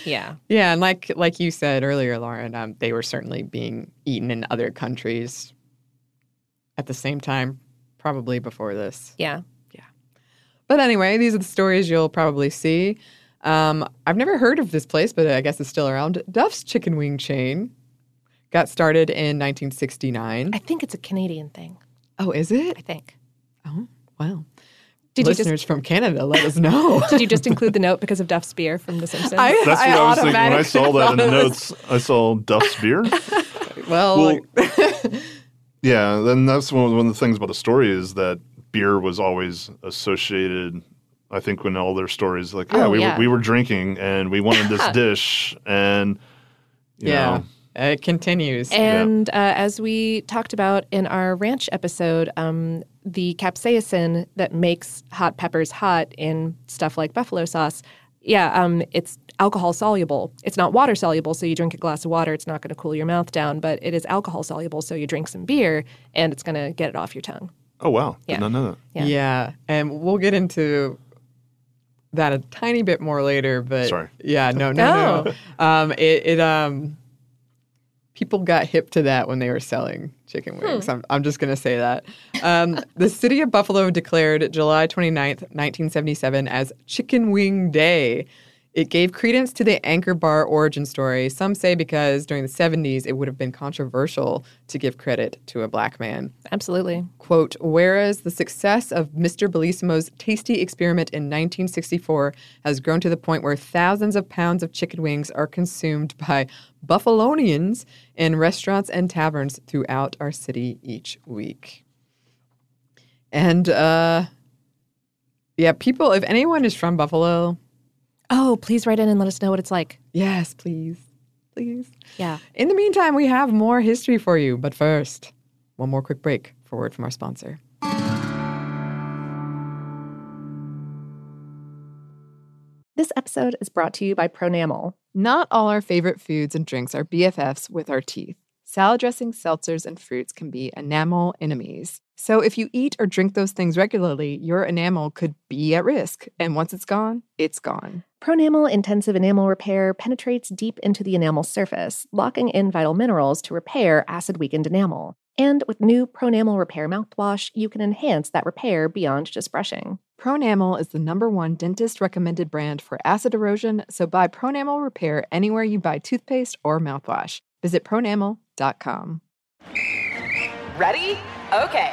Yeah. Yeah, and like like you said earlier, Lauren, um, they were certainly being eaten in other countries at the same time, probably before this. Yeah. Yeah. But anyway, these are the stories you'll probably see. Um, I've never heard of this place, but I guess it's still around. Duff's Chicken Wing Chain got started in 1969. I think it's a Canadian thing. Oh, is it? I think. Oh, wow. Did you just- Listeners from Canada, let us know. Did you just include the note because of Duff's beer from The Simpsons? I- That's what I, was thinking when I saw that in the notes. I saw Duff's beer. well, Well, yeah, then that's one, one of the things about the story is that beer was always associated. I think when all their stories, like, yeah, Oh, we yeah. were we were drinking and we wanted this dish, and you yeah, know, it continues. And uh, as we talked about in our ranch episode, um, the capsaicin that makes hot peppers hot in stuff like buffalo sauce, yeah, um, it's alcohol soluble. It's not water soluble, so you drink a glass of water, it's not going to cool your mouth down, but it is alcohol soluble, so you drink some beer and it's going to get it off your tongue. oh wow, Yeah. did not know that. Yeah. Yeah. and we'll get into that a tiny bit more later. But Sorry. yeah, no, no, no. Um, it, it um, people got hip to that when they were selling chicken wings. I'm, I'm just gonna say that. Um, the city of Buffalo declared July 29th, 1977, as Chicken Wing Day. It gave credence to the Anchor Bar origin story. Some say because during the 70s it would have been controversial to give credit to a black man. Absolutely. Quote, whereas the success of Mr. Bellissimo's tasty experiment in 1964 has grown to the point where thousands of pounds of chicken wings are consumed by Buffalonians in restaurants and taverns throughout our city each week. And, uh, yeah, people, if anyone is from Buffalo, Oh, please write in and let us know what it's like. yes, please. please. Yeah. In the meantime, we have more history for you. But first, one more quick break for word from our sponsor. This episode is brought to you by Pronamel. Not all our favorite foods and drinks are BFFs with our teeth. Salad dressings, seltzers, and fruits can be enamel enemies. So if you eat or drink those things regularly, your enamel could be at risk. And once it's gone, it's gone. Pronamel Intensive Enamel Repair penetrates deep into the enamel surface, locking in vital minerals to repair acid weakened enamel. And with new Pronamel Repair mouthwash, you can enhance that repair beyond just brushing. Pronamel is the number one dentist recommended brand for acid erosion, so buy Pronamel Repair anywhere you buy toothpaste or mouthwash. Visit pronamel.com. Ready? Okay.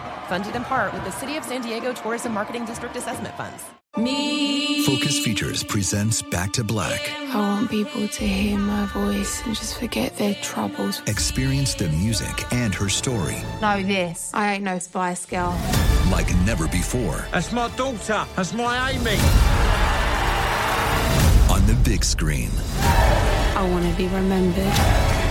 Funded in part with the City of San Diego Tourism Marketing District Assessment Funds. Me. Focus Features presents Back to Black. I want people to hear my voice and just forget their troubles. Experience the music and her story Know this. I ain't no Spice Girl. like never before That's my daughter. That's my Amy. on the big screen. I want to be remembered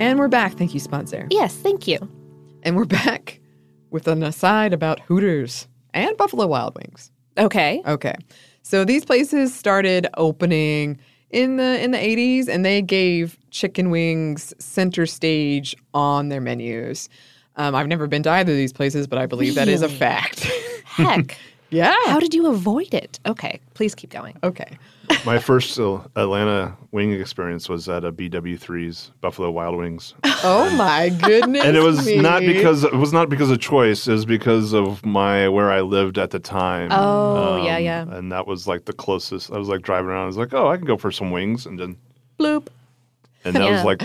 And we're back. Thank you, sponsor. Yes, thank you. And we're back with an aside about Hooters and Buffalo Wild Wings. Okay. Okay. So these places started opening in the in the 80s and they gave chicken wings center stage on their menus. Um, I've never been to either of these places, but I believe that is a fact. Heck. yeah. How did you avoid it? Okay, please keep going. Okay. My first uh, Atlanta wing experience was at a BW3's Buffalo Wild Wings. Oh my goodness. and it was me. not because it was not because of choice. It was because of my where I lived at the time. Oh, yeah, yeah. And that was like the closest. I was like driving around. I was like, oh, I can go for some wings, and then Bloop. and that Yeah. was like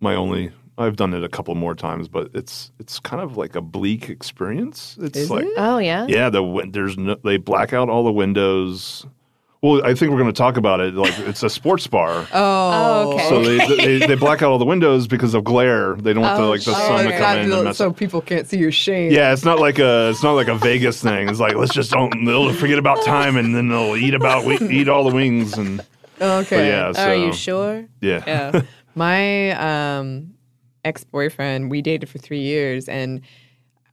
my only. I've done it a couple more times, but it's it's kind of like a bleak experience. It's Is like it? Oh yeah. yeah, the there's no, they black out all the windows. Well, I think we're going to talk about it. Like it's a sports bar. Oh, okay. So they, they they black out all the windows because of glare. They don't want the Oh, like the sure. sun to it's come not in and mess so up. people can't see your shame. Yeah, it's not like a it's not like a Vegas thing. It's like let's just don't they'll forget about time and then they'll eat about wi- eat all the wings and Okay. but yeah. So Are you sure? yeah. Yeah. My um, ex boyfriend, we dated for three years, and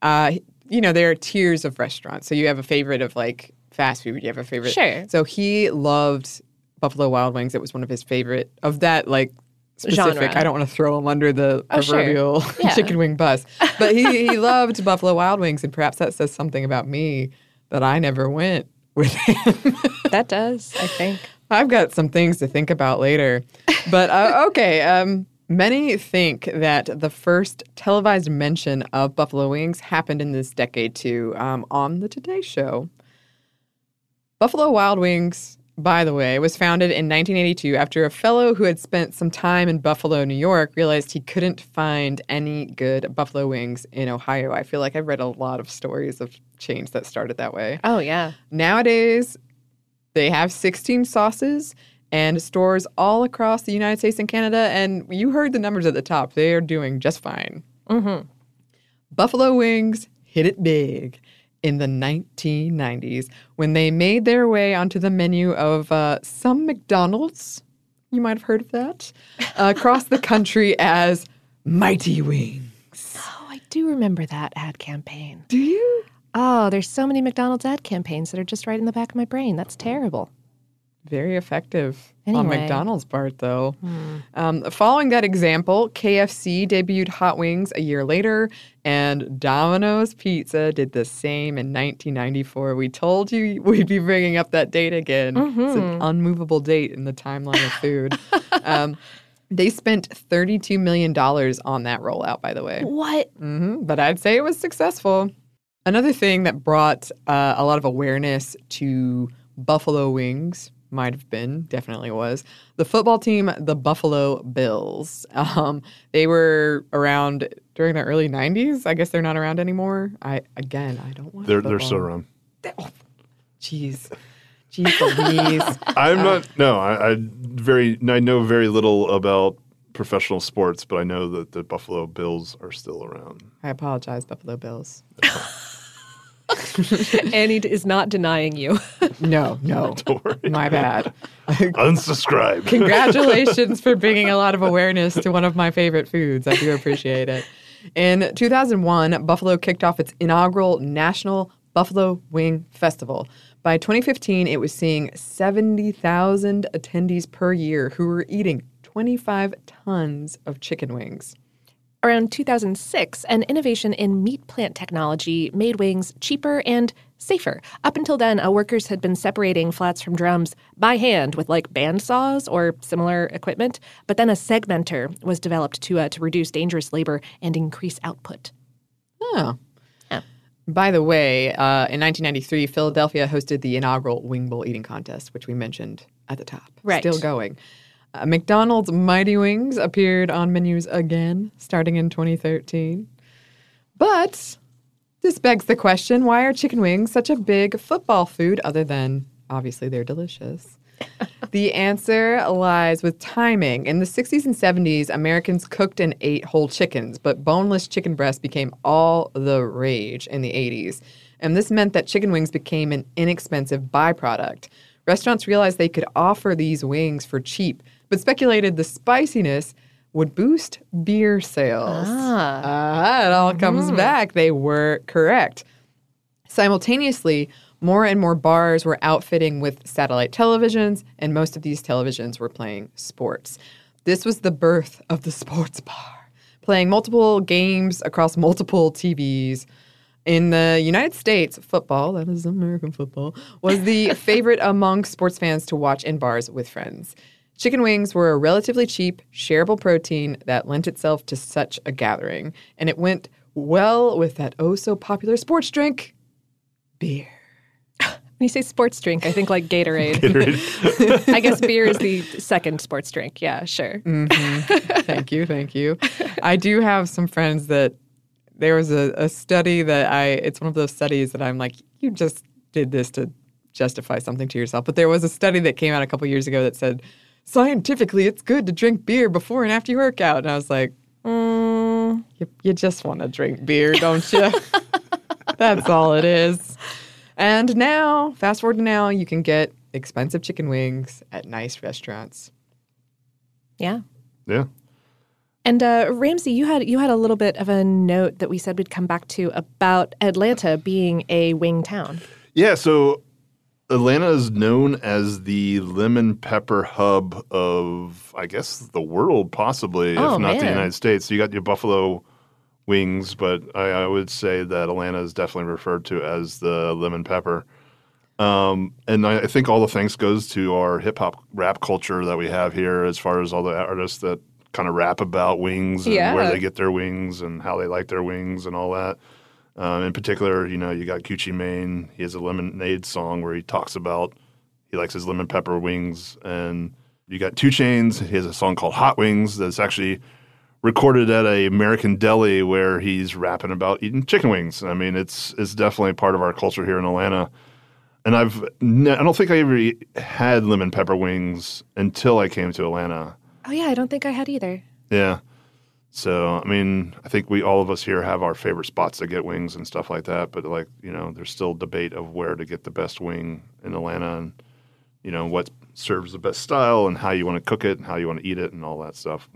uh, you know there are tiers of restaurants. So you have a favorite of like fast food. You have a favorite. Sure. So he loved Buffalo Wild Wings. It was one of his favorite of that like specific. Genre. I don't want to throw him under the Oh, sure. proverbial Yeah. chicken wing bus, but he he loved Buffalo Wild Wings, and perhaps that says something about me that I never went with him. That does, I think. I've got some things to think about later. But uh, okay, um, many think that the first televised mention of buffalo wings happened in this decade too, um, on the Today Show. Buffalo Wild Wings, by the way, was founded in 1982 after a fellow who had spent some time in Buffalo, New York, realized he couldn't find any good buffalo wings in Ohio. I feel like I've read a lot of stories of chains that started that way. Oh yeah. Nowadays, they have 16 sauces and stores all across the United States and Canada. And you heard the numbers at the top. They are doing just fine. Mm-hmm. Buffalo Wings hit it big in the 1990s when they made their way onto the menu of uh, some McDonald's. You might have heard of that. uh, across the country as Mighty Wings. Oh, I do remember that ad campaign. Do you? Oh, there's so many McDonald's ad campaigns that are just right in the back of my brain. That's terrible. Very effective on McDonald's part, though. Um, following that example, KFC debuted hot wings a year later, and Domino's Pizza did the same in 1994. We told you we'd be bringing up that date again. It's an Mhm. unmovable date in the timeline of food. um, they spent $32 million on that rollout, by the way. What? hmm But I'd say it was successful. Another thing that brought uh, a lot of awareness to Buffalo wings might have been, definitely was, the football team, the Buffalo Bills. Um, they were around during the early 90s. I guess they're not around anymore. I Again, I don't want They're they're still around. Jeez. Jeez Louise. I'm not. No, I, I very. I know very little about professional sports, but I know that the Buffalo Bills are still around. I apologize, Buffalo Bills. Annie is not denying you. No, no. My bad. Unsubscribe. Congratulations for bringing a lot of awareness to one of my favorite foods. I do appreciate it. In 2001, Buffalo kicked off its inaugural National Buffalo Wing Festival. By 2015, it was seeing 70,000 attendees per year who were eating 25 tons of chicken wings. Around 2006, an innovation in meat plant technology made wings cheaper and safer. Up until then, uh, workers had been separating flats from drums by hand with like bandsaws or similar equipment. But then a segmenter was developed to uh, to reduce dangerous labor and increase output. Oh. Yeah. By the way, uh, in 1993, Philadelphia hosted the inaugural Wing Bowl eating contest, which we mentioned at the top. Right. Still going. Uh, McDonald's Mighty Wings appeared on menus again, starting in 2013. But this begs the question why are chicken wings such a big football food other than obviously they're delicious? the answer lies with timing. In the 60s and 70s, Americans cooked and ate whole chickens, but boneless chicken breasts became all the rage in the 80s. And this meant that chicken wings became an inexpensive byproduct. Restaurants realized they could offer these wings for cheap, but speculated the spiciness would boost beer sales. Ah. Ah, it all comes back. They were correct. Simultaneously, more and more bars were outfitting with satellite televisions, and most of these televisions were playing sports. This was the birth of the sports bar, playing multiple games across multiple TVs. In the United States, football, that is American football, was the favorite among sports fans to watch in bars with friends. Chicken wings were a relatively cheap, shareable protein that lent itself to such a gathering, and it went well with that oh so popular sports drink, beer. When you say sports drink, I think like Gatorade. Gatorade. I guess beer is the second sports drink. Yeah, sure. Mm-hmm. thank you, thank you. I do have some friends that there was a, a study that I, it's one of those studies that I'm like, you just did this to justify something to yourself. But there was a study that came out a couple years ago that said, scientifically, it's good to drink beer before and after you work out. And I was like, mm, you, you just want to drink beer, don't you? That's all it is. And now, fast forward to now, you can get expensive chicken wings at nice restaurants. Yeah. Yeah. And uh, Ramsey, you had you had a little bit of a note that we said we'd come back to about Atlanta being a wing town. Yeah, so Atlanta is known as the lemon pepper hub of, I guess, the world, possibly, Oh, if not the. United States. So you got your buffalo wings, but I, I would say that Atlanta is definitely referred to as the lemon pepper. Um, and I, I think all the thanks goes to our hip hop rap culture that we have here, as far as all the artists that kind of rap about wings and Yeah. where they get their wings and how they like their wings and all that. Um, in particular, you know, you got Gucci Mane. He has a lemonade song where he talks about he likes his lemon pepper wings, and you got 2 Chainz. He has a song called Hot Wings that's actually recorded at a American deli where he's rapping about eating chicken wings. I mean, it's it's definitely part of our culture here in Atlanta. And I've ne- I don't think I ever had lemon pepper wings until I came to Atlanta. Oh yeah, I don't think I had either. Yeah. So I mean, I think we all of us here have our favorite spots to get wings and stuff like that. But like you know, there's still debate of where to get the best wing in Atlanta, and you know what serves the best style and how you want to cook it and how you want to eat it and all that stuff.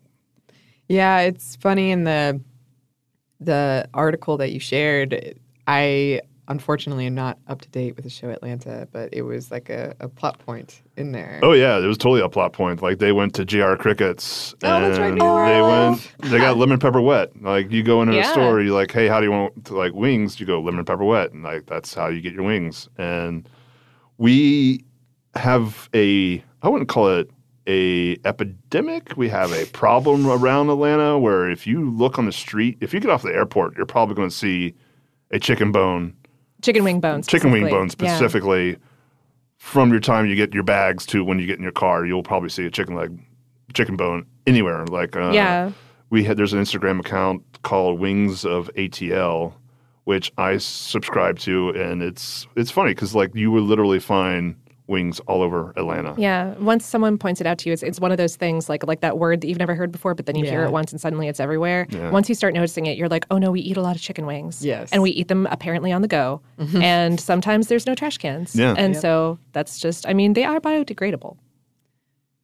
Yeah, it's funny in the the article that you shared. I unfortunately am not up to date with the show Atlanta, but it was like a, a plot point in there. Oh yeah, it was totally a plot point. Like they went to JR Crickets Oh, and that's right, New they went they got lemon pepper wet. Like you go into Yeah. a store, you're like, Hey, how do you want like wings? You go lemon pepper wet. And like that's how you get your wings. And we have a I wouldn't call it a epidemic. We have a problem around Atlanta where if you look on the street, if you get off the airport, you're probably going to see a chicken bone Chicken wing bones. chicken wing specifically. Yeah. specifically from your time you get your bags to when you get in your car you'll probably see a chicken leg chicken bone anywhere like uh, Yeah. we had there's an instagram account called wings of atl which i subscribe to and it's it's funny because like you would literally find wings all over atlanta Yeah. Once someone points it out to you, it's, it's one of those things like like that word that you've never heard before, but then you hear it once and suddenly it's everywhere. Yeah. Once you start noticing it, you're like, oh no, we eat a lot of chicken wings. Yes. And we eat them apparently on the go. Mm-hmm. And sometimes there's no trash cans. Yeah. And Yep. so that's just, I mean, they are biodegradable.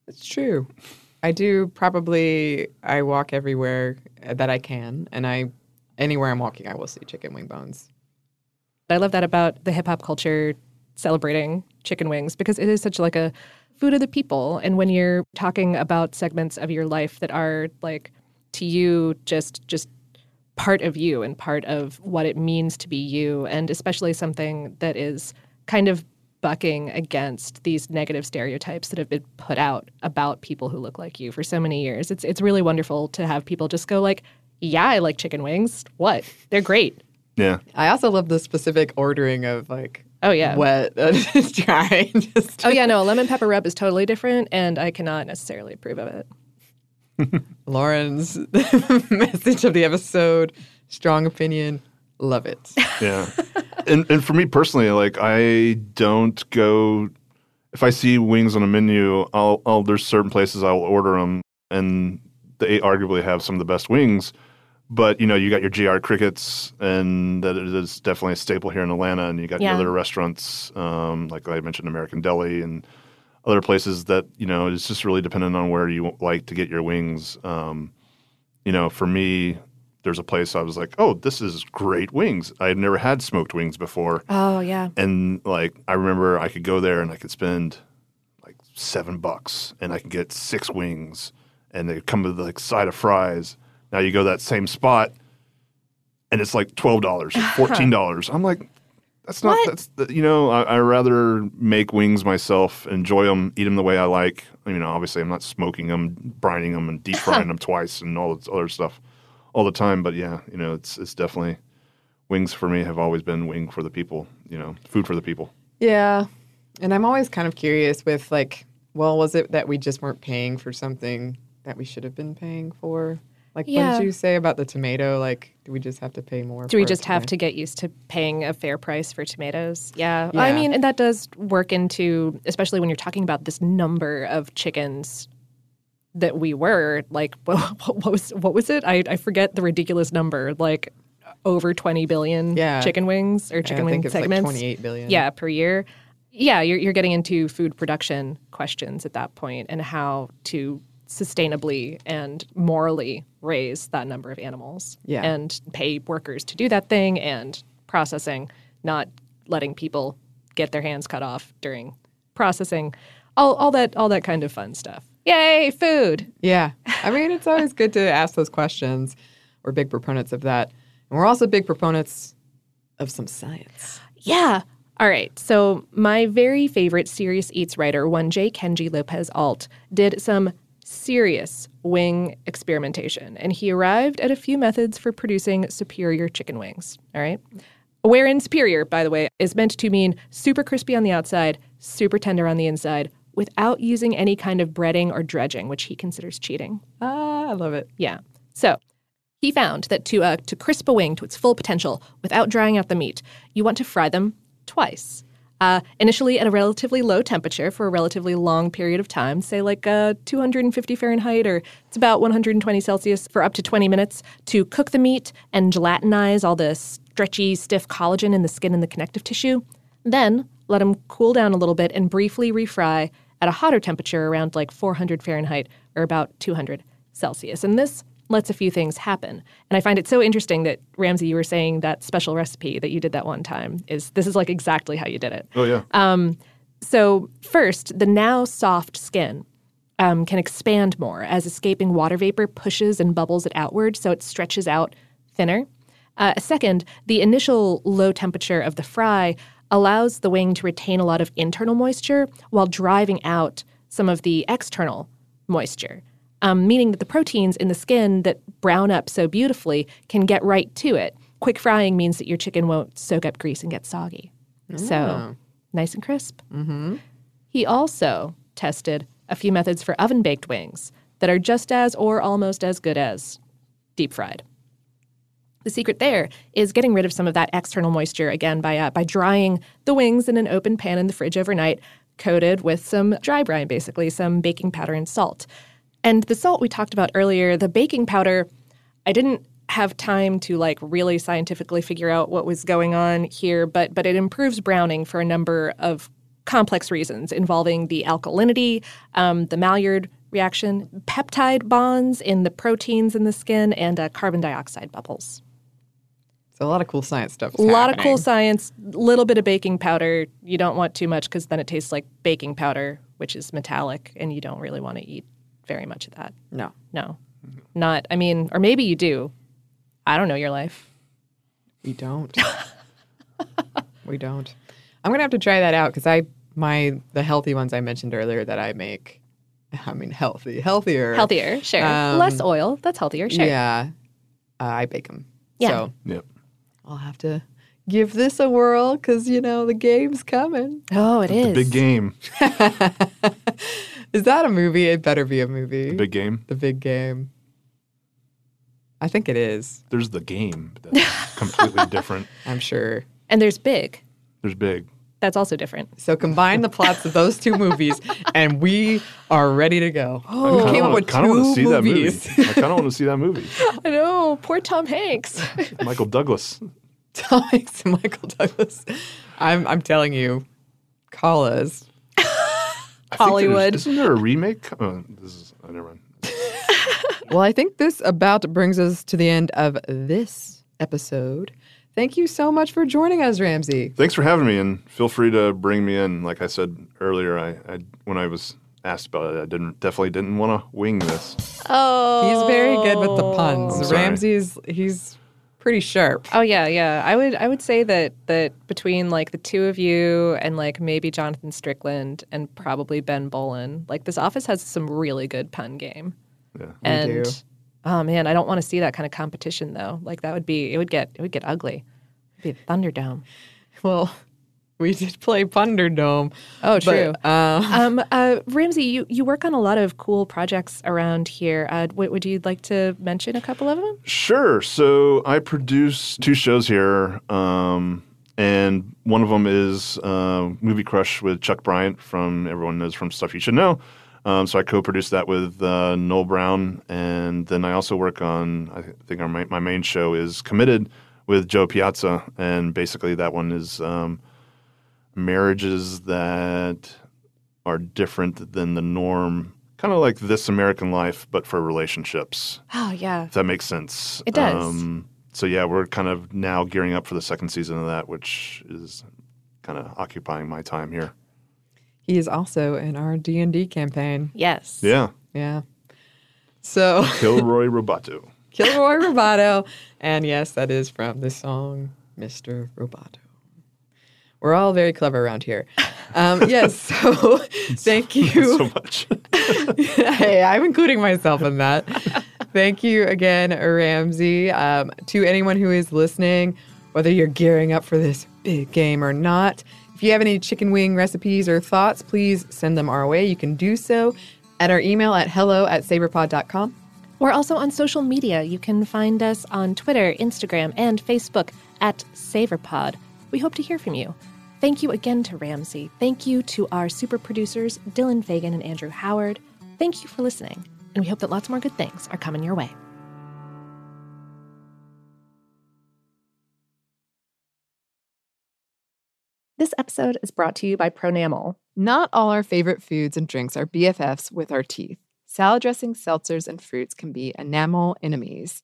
It's true. I do probably I walk everywhere that I can and I anywhere I'm walking I will see chicken wing bones. I love that about the hip hop culture celebrating chicken wings because it is such like a food of the people. And when you're talking about segments of your life that are like to you just just part of you and part of what it means to be you, and especially something that is kind of bucking against these negative stereotypes that have been put out about people who look like you for so many years. It's it's really wonderful to have people just go like, "Yeah, I like chicken wings. What? They're great." yeah I also love the specific ordering of like Oh yeah. wet dry. Just Oh yeah, no, a lemon pepper rub is totally different, and I cannot necessarily approve of it. Lauren's message of the episode, strong opinion, love it. yeah and and for me personally like i don't go if i see wings on a menu i'll i'll there's certain places i'll order them and they arguably have some of the best wings but you know you got your JR Crickets and that is definitely a staple here in atlanta and you got Yeah. other restaurants um, like i mentioned american deli and other places that you know it's just really dependent on where you like to get your wings um, you know for me there's a place i was like oh this is great wings i had never had smoked wings before Oh yeah. and like I remember I could go there and I could spend like seven bucks and I could get six wings and they come with like side of fries. Now you go to that same spot and it's like twelve dollars, fourteen dollars. I'm like, that's not What? that's the, you know I, I rather make wings myself, enjoy them, eat them the way I like. You know, obviously I'm not smoking them, brining them, and deep frying them twice and all this other stuff all the time. But yeah, you know, it's it's definitely wings for me have always been wing for the people. You know, food for the people. Yeah. And I'm always kind of curious with like, well, was it that we just weren't paying for something that we should have been paying for? Like, what did you say about the tomato? Like, do we just have to pay more? Do we just have to get used to paying a fair price for tomatoes? Yeah. I mean, and that does work into, especially when you're talking about this number of chickens that we were like, what, what was what was it? I, I forget the ridiculous number, like over 20 billion Yeah. chicken wings or Yeah, chicken I wing it's segments. like 28 billion. Yeah, per year. Yeah, you're, you're getting into food production questions at that point and how to sustainably and morally raise that number of animals Yeah. and pay workers to do that thing and processing, not letting people get their hands cut off during processing. All, all that all that kind of fun stuff. Yay, food. Yeah. I mean, it's always good to ask those questions. We're big proponents of that. And we're also big proponents of some science. Yeah. All right. So my very favorite Serious Eats writer, one J. Kenji Lopez Alt, did some serious wing experimentation, and he arrived at a few methods for producing superior chicken wings. All right. Wherein superior, by the way, is meant to mean super crispy on the outside, super tender on the inside, without using any kind of breading or dredging, which he considers cheating. Ah, I love it. Yeah. So he found that to uh, to crisp a wing to its full potential without drying out the meat, you want to fry them twice. Uh, initially at a relatively low temperature for a relatively long period of time, say like uh, 250 Fahrenheit or it's about 120 Celsius for up to 20 minutes to cook the meat and gelatinize all the stretchy, stiff collagen in the skin and the connective tissue. Then let them cool down a little bit and briefly refry at a hotter temperature around like 400 Fahrenheit or about 200 Celsius. And this lets a few things happen. And I find it so interesting that Ramsey, you were saying that special recipe that you did that one time is this is like exactly how you did it. Oh, yeah. Um, so, first, the now soft skin um, can expand more as escaping water vapor pushes and bubbles it outward, so it stretches out thinner. Uh, second, the initial low temperature of the fry allows the wing to retain a lot of internal moisture while driving out some of the external moisture, um, meaning that the proteins in the skin that brown up so beautifully can get right to it. Quick frying means that your chicken won't soak up grease and get soggy. So, Oh. nice and crisp. Mm-hmm. He also tested a few methods for oven baked wings that are just as or almost as good as deep fried. The secret there is getting rid of some of that external moisture again by uh, by drying the wings in an open pan in the fridge overnight, coated with some dry brine, basically some baking powder and salt. And the salt we talked about earlier, the baking powder, I didn't have time to like really scientifically figure out what was going on here, but but it improves browning for a number of complex reasons involving the alkalinity, um, the Maillard reaction, peptide bonds in the proteins in the skin, and uh, carbon dioxide bubbles. So a lot of cool science stuff. A lot of cool science, little bit of baking powder. You don't want too much because then it tastes like baking powder, which is metallic, and you don't really want to eat very much of that. No. No. Not, I mean, or maybe you do. I don't know your life. We don't. we don't. I'm gonna have to try that out because I my the healthy ones I mentioned earlier that I make. I mean, healthy, healthier, Healthier, sure. Um, Less oil. That's healthier, sure. Yeah, uh, I bake them. Yeah. So Yep. I'll have to give this a whirl because you know the game's coming. Oh, it The big game. Is that a movie? It better be a movie. The big game. The big game. I think it is. There's the game. That's completely different. I'm sure. And there's big. There's big. That's also different. So combine the plots of those two movies, and we are ready to go. Oh, I kinda came up wanna- with kinda two see that movie. movies. I kind of want to see that movie. I know. Poor Tom Hanks. Michael Douglas. Tom Hanks and Michael Douglas. I'm I'm telling you, call us. I think Hollywood. Isn't there a remake? Oh, this is. Oh, never mind. Well, I think this about brings us to the end of this episode. Thank you so much for joining us, Ramsey. Thanks for having me, and feel free to bring me in. Like I said earlier, I, I when I was asked about it, I didn't definitely didn't want to wing this. Oh. He's very good with the I'm puns. sorry. Ramsey's he's pretty sharp. Oh yeah, yeah. I would I would say that that between like the two of you and like maybe Jonathan Strickland and probably Ben Bowlin, like this office has some really good pun game. Yeah. and do. oh man, I don't want to see that kind of competition though. Like that would be it would get it would get ugly. It'd be a Thunderdome. Well, we did play Thunderdome. Oh, true. uh, um, uh, Ramsey, you, you work on a lot of cool projects around here. Uh, w- would you like to mention a couple of them? Sure. So I produce two shows here, um, and one of them is uh, Movie Crush with Chuck Bryant from everyone knows from Stuff You Should Know. Um, so I co-produce that with uh, Noel Brown, and then I also work on. I think our, my, my main show is Committed with Jo Piazza, and basically that one is um, marriages that are different than the norm, kind of like This American Life, but for relationships. Oh yeah. If that makes sense. It does. Um, so yeah, we're kind of now gearing up for the second season of that, which is kind of occupying my time here. he is also in our D and D campaign. Yes. Yeah. Yeah. So Kilroy Roboto. Kilroy Roboto. And yes, that is from the song Mr. Roboto. We're all very clever around here. Um, yes, so thank you. so much. hey, I'm including myself in that. Thank you again, Ramsey. Um, to anyone who is listening, whether you're gearing up for this big game or not, if you have any chicken wing recipes or thoughts, please send them our way. You can do so at our email at hello at savorpod.com. We're also on social media. You can find us on Twitter, Instagram, and Facebook at SavorPod. We hope to hear from you. Thank you again to Ramsey. Thank you to our super producers, Dylan Fagan and Andrew Howard. Thank you for listening, and we hope that lots more good things are coming your way. This episode is brought to you by Pronamel. Not all our favorite foods and drinks are BFFs with our teeth. salad dressings, seltzers, and fruits can be enamel enemies.